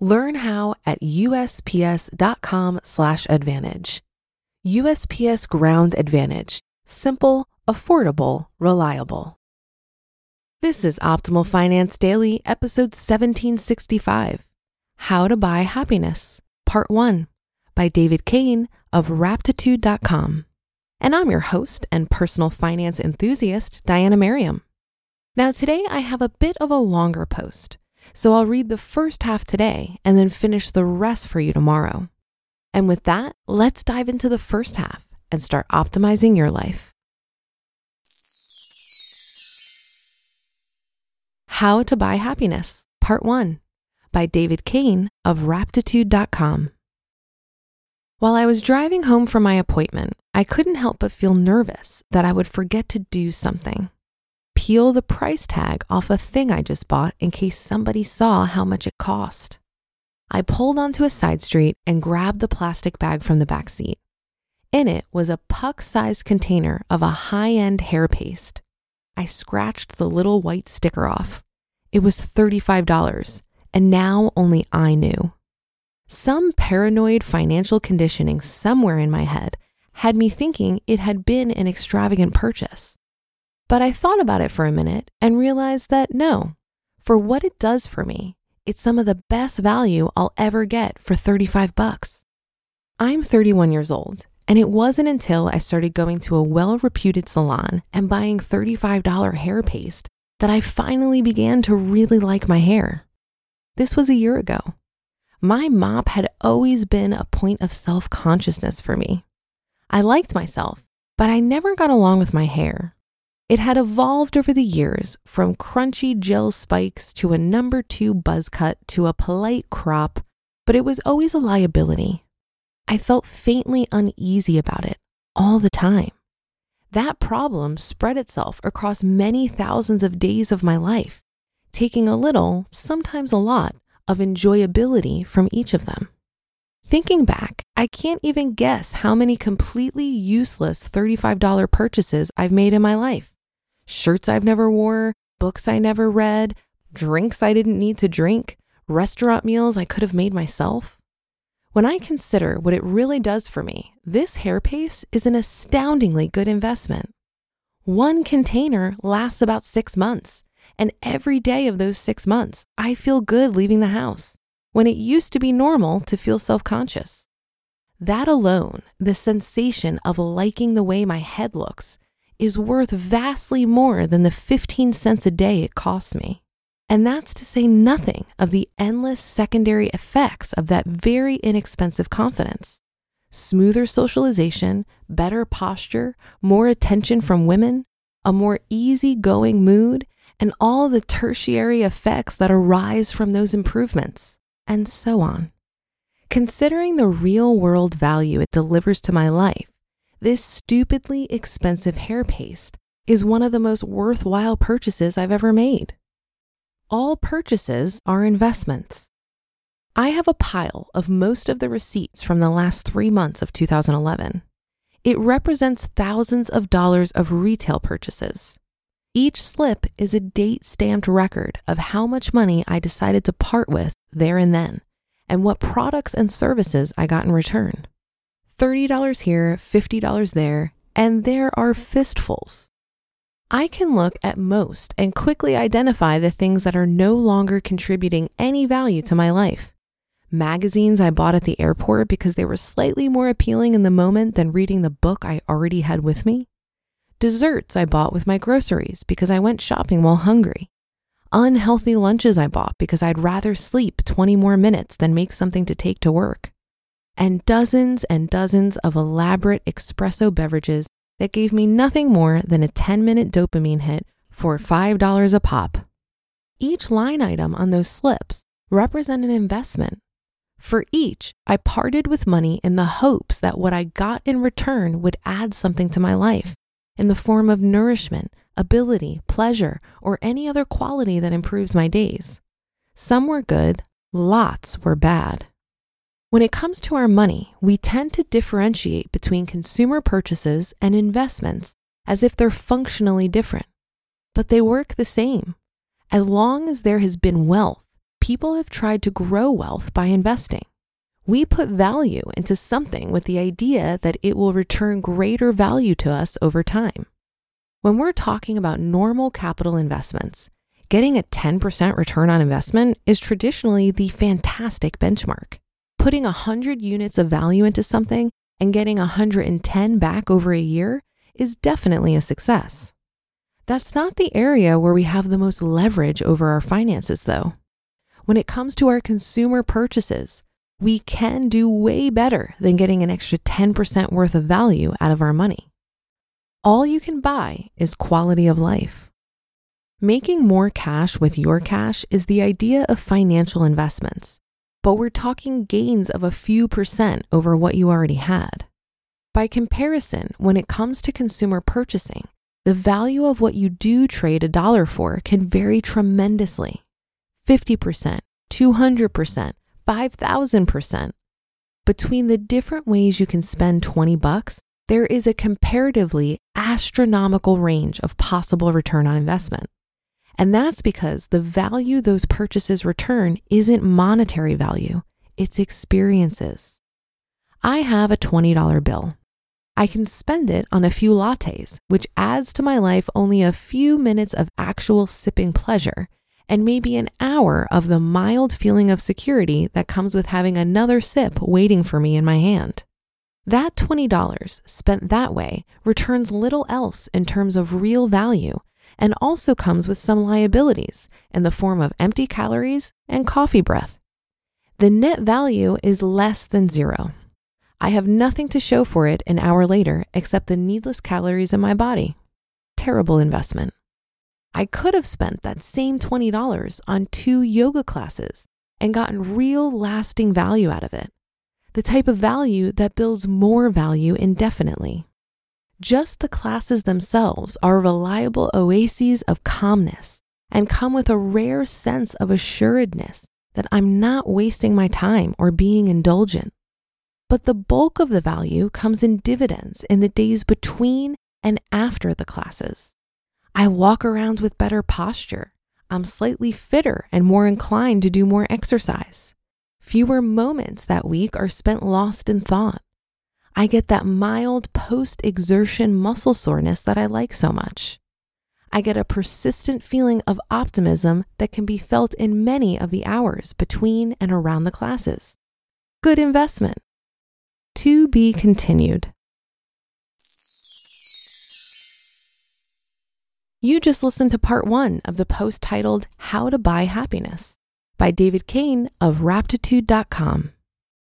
Learn how at usps.com/advantage. USPS Ground Advantage: simple, affordable, reliable. This is Optimal Finance Daily, episode 1765. How to Buy Happiness, Part 1 by David Cain of Raptitude.com. And I'm your host and personal finance enthusiast, Diana Merriam. Now, today I have a bit of a longer post. So I'll read the first half today and then finish the rest for you tomorrow. And with that, let's dive into the first half and start optimizing your life. How to Buy Happiness, Part 1 by David Cain of Raptitude.com. While I was driving home from my appointment, I couldn't help but feel nervous that I would forget to do something peel the price tag off a thing I just bought in case somebody saw how much it cost. I pulled onto a side street and grabbed the plastic bag from the back seat. In it was a puck sized container of a high end hair paste. I scratched the little white sticker off. It was $35, and now only I knew. Some paranoid financial conditioning somewhere in my head had me thinking it had been an extravagant purchase. But I thought about it for a minute and realized that no, for what it does for me, it's some of the best value I'll ever get for 35 bucks. I'm 31 years old, and it wasn't until I started going to a well reputed salon and buying $35 hair paste that I finally began to really like my hair. This was a year ago. My mop had always been a point of self consciousness for me. I liked myself, but I never got along with my hair. It had evolved over the years from crunchy gel spikes to a number two buzz cut to a polite crop, but it was always a liability. I felt faintly uneasy about it all the time. That problem spread itself across many thousands of days of my life, taking a little, sometimes a lot, of enjoyability from each of them. Thinking back, I can't even guess how many completely useless $35 purchases I've made in my life shirts I've never wore, books I never read, drinks I didn't need to drink, restaurant meals I could have made myself. When I consider what it really does for me, this hair paste is an astoundingly good investment. One container lasts about six months, and every day of those six months, I feel good leaving the house when it used to be normal to feel self conscious. That alone, the sensation of liking the way my head looks, is worth vastly more than the 15 cents a day it costs me. And that's to say nothing of the endless secondary effects of that very inexpensive confidence. Smoother socialization, better posture, more attention from women, a more easygoing mood, and all the tertiary effects that arise from those improvements, and so on. Considering the real world value it delivers to my life, this stupidly expensive hair paste is one of the most worthwhile purchases I've ever made. All purchases are investments. I have a pile of most of the receipts from the last three months of 2011. It represents thousands of dollars of retail purchases. Each slip is a date stamped record of how much money I decided to part with there and then, and what products and services I got in return. $30 here, $50 there, and there are fistfuls. I can look at most and quickly identify the things that are no longer contributing any value to my life. Magazines I bought at the airport because they were slightly more appealing in the moment than reading the book I already had with me. Desserts I bought with my groceries because I went shopping while hungry. Unhealthy lunches I bought because I'd rather sleep 20 more minutes than make something to take to work and dozens and dozens of elaborate espresso beverages that gave me nothing more than a 10 minute dopamine hit for $5 a pop. Each line item on those slips represent an investment. For each, I parted with money in the hopes that what I got in return would add something to my life in the form of nourishment, ability, pleasure, or any other quality that improves my days. Some were good, lots were bad. When it comes to our money, we tend to differentiate between consumer purchases and investments as if they're functionally different. But they work the same. As long as there has been wealth, people have tried to grow wealth by investing. We put value into something with the idea that it will return greater value to us over time. When we're talking about normal capital investments, getting a 10% return on investment is traditionally the fantastic benchmark. Putting 100 units of value into something and getting 110 back over a year is definitely a success. That's not the area where we have the most leverage over our finances, though. When it comes to our consumer purchases, we can do way better than getting an extra 10% worth of value out of our money. All you can buy is quality of life. Making more cash with your cash is the idea of financial investments, but we're talking gains of a few percent over what you already had. By comparison, when it comes to consumer purchasing, the value of what you do trade a dollar for can vary tremendously 50%, 200%, 5,000%. Between the different ways you can spend 20 bucks, there is a comparatively astronomical range of possible return on investment. And that's because the value those purchases return isn't monetary value, it's experiences. I have a $20 bill. I can spend it on a few lattes, which adds to my life only a few minutes of actual sipping pleasure and maybe an hour of the mild feeling of security that comes with having another sip waiting for me in my hand. That $20 spent that way returns little else in terms of real value and also comes with some liabilities in the form of empty calories and coffee breath. The net value is less than zero. I have nothing to show for it an hour later except the needless calories in my body. Terrible investment. I could have spent that same $20 on two yoga classes and gotten real lasting value out of it. The type of value that builds more value indefinitely. Just the classes themselves are reliable oases of calmness and come with a rare sense of assuredness that I'm not wasting my time or being indulgent. But the bulk of the value comes in dividends in the days between and after the classes. I walk around with better posture. I'm slightly fitter and more inclined to do more exercise. Fewer moments that week are spent lost in thought. I get that mild post exertion muscle soreness that I like so much. I get a persistent feeling of optimism that can be felt in many of the hours between and around the classes. Good investment. To be continued. You just listened to part one of the post titled How to Buy Happiness by David Cain of Raptitude.com.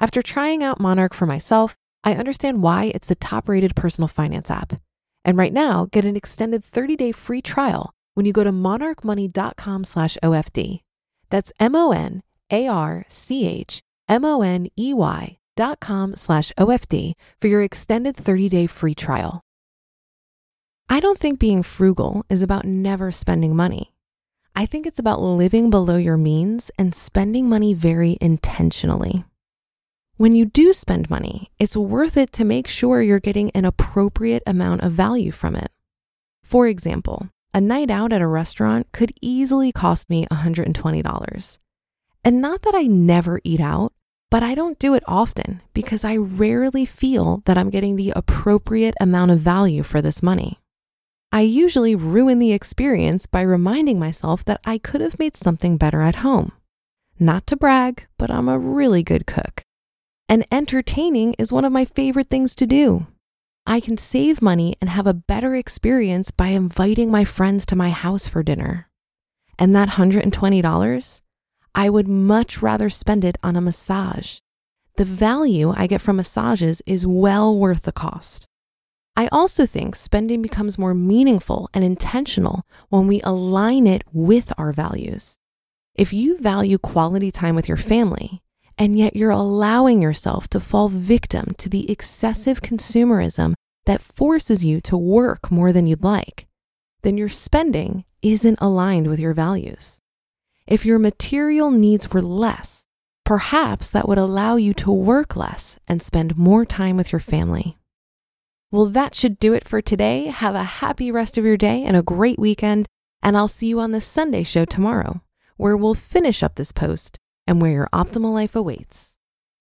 After trying out Monarch for myself, I understand why it's the top rated personal finance app. And right now, get an extended 30 day free trial when you go to monarchmoney.com slash OFD. That's M O N A R C H M O N E Y dot com slash OFD for your extended 30 day free trial. I don't think being frugal is about never spending money. I think it's about living below your means and spending money very intentionally. When you do spend money, it's worth it to make sure you're getting an appropriate amount of value from it. For example, a night out at a restaurant could easily cost me $120. And not that I never eat out, but I don't do it often because I rarely feel that I'm getting the appropriate amount of value for this money. I usually ruin the experience by reminding myself that I could have made something better at home. Not to brag, but I'm a really good cook. And entertaining is one of my favorite things to do. I can save money and have a better experience by inviting my friends to my house for dinner. And that $120, I would much rather spend it on a massage. The value I get from massages is well worth the cost. I also think spending becomes more meaningful and intentional when we align it with our values. If you value quality time with your family, and yet you're allowing yourself to fall victim to the excessive consumerism that forces you to work more than you'd like, then your spending isn't aligned with your values. If your material needs were less, perhaps that would allow you to work less and spend more time with your family. Well, that should do it for today. Have a happy rest of your day and a great weekend. And I'll see you on the Sunday show tomorrow, where we'll finish up this post and where your optimal life awaits.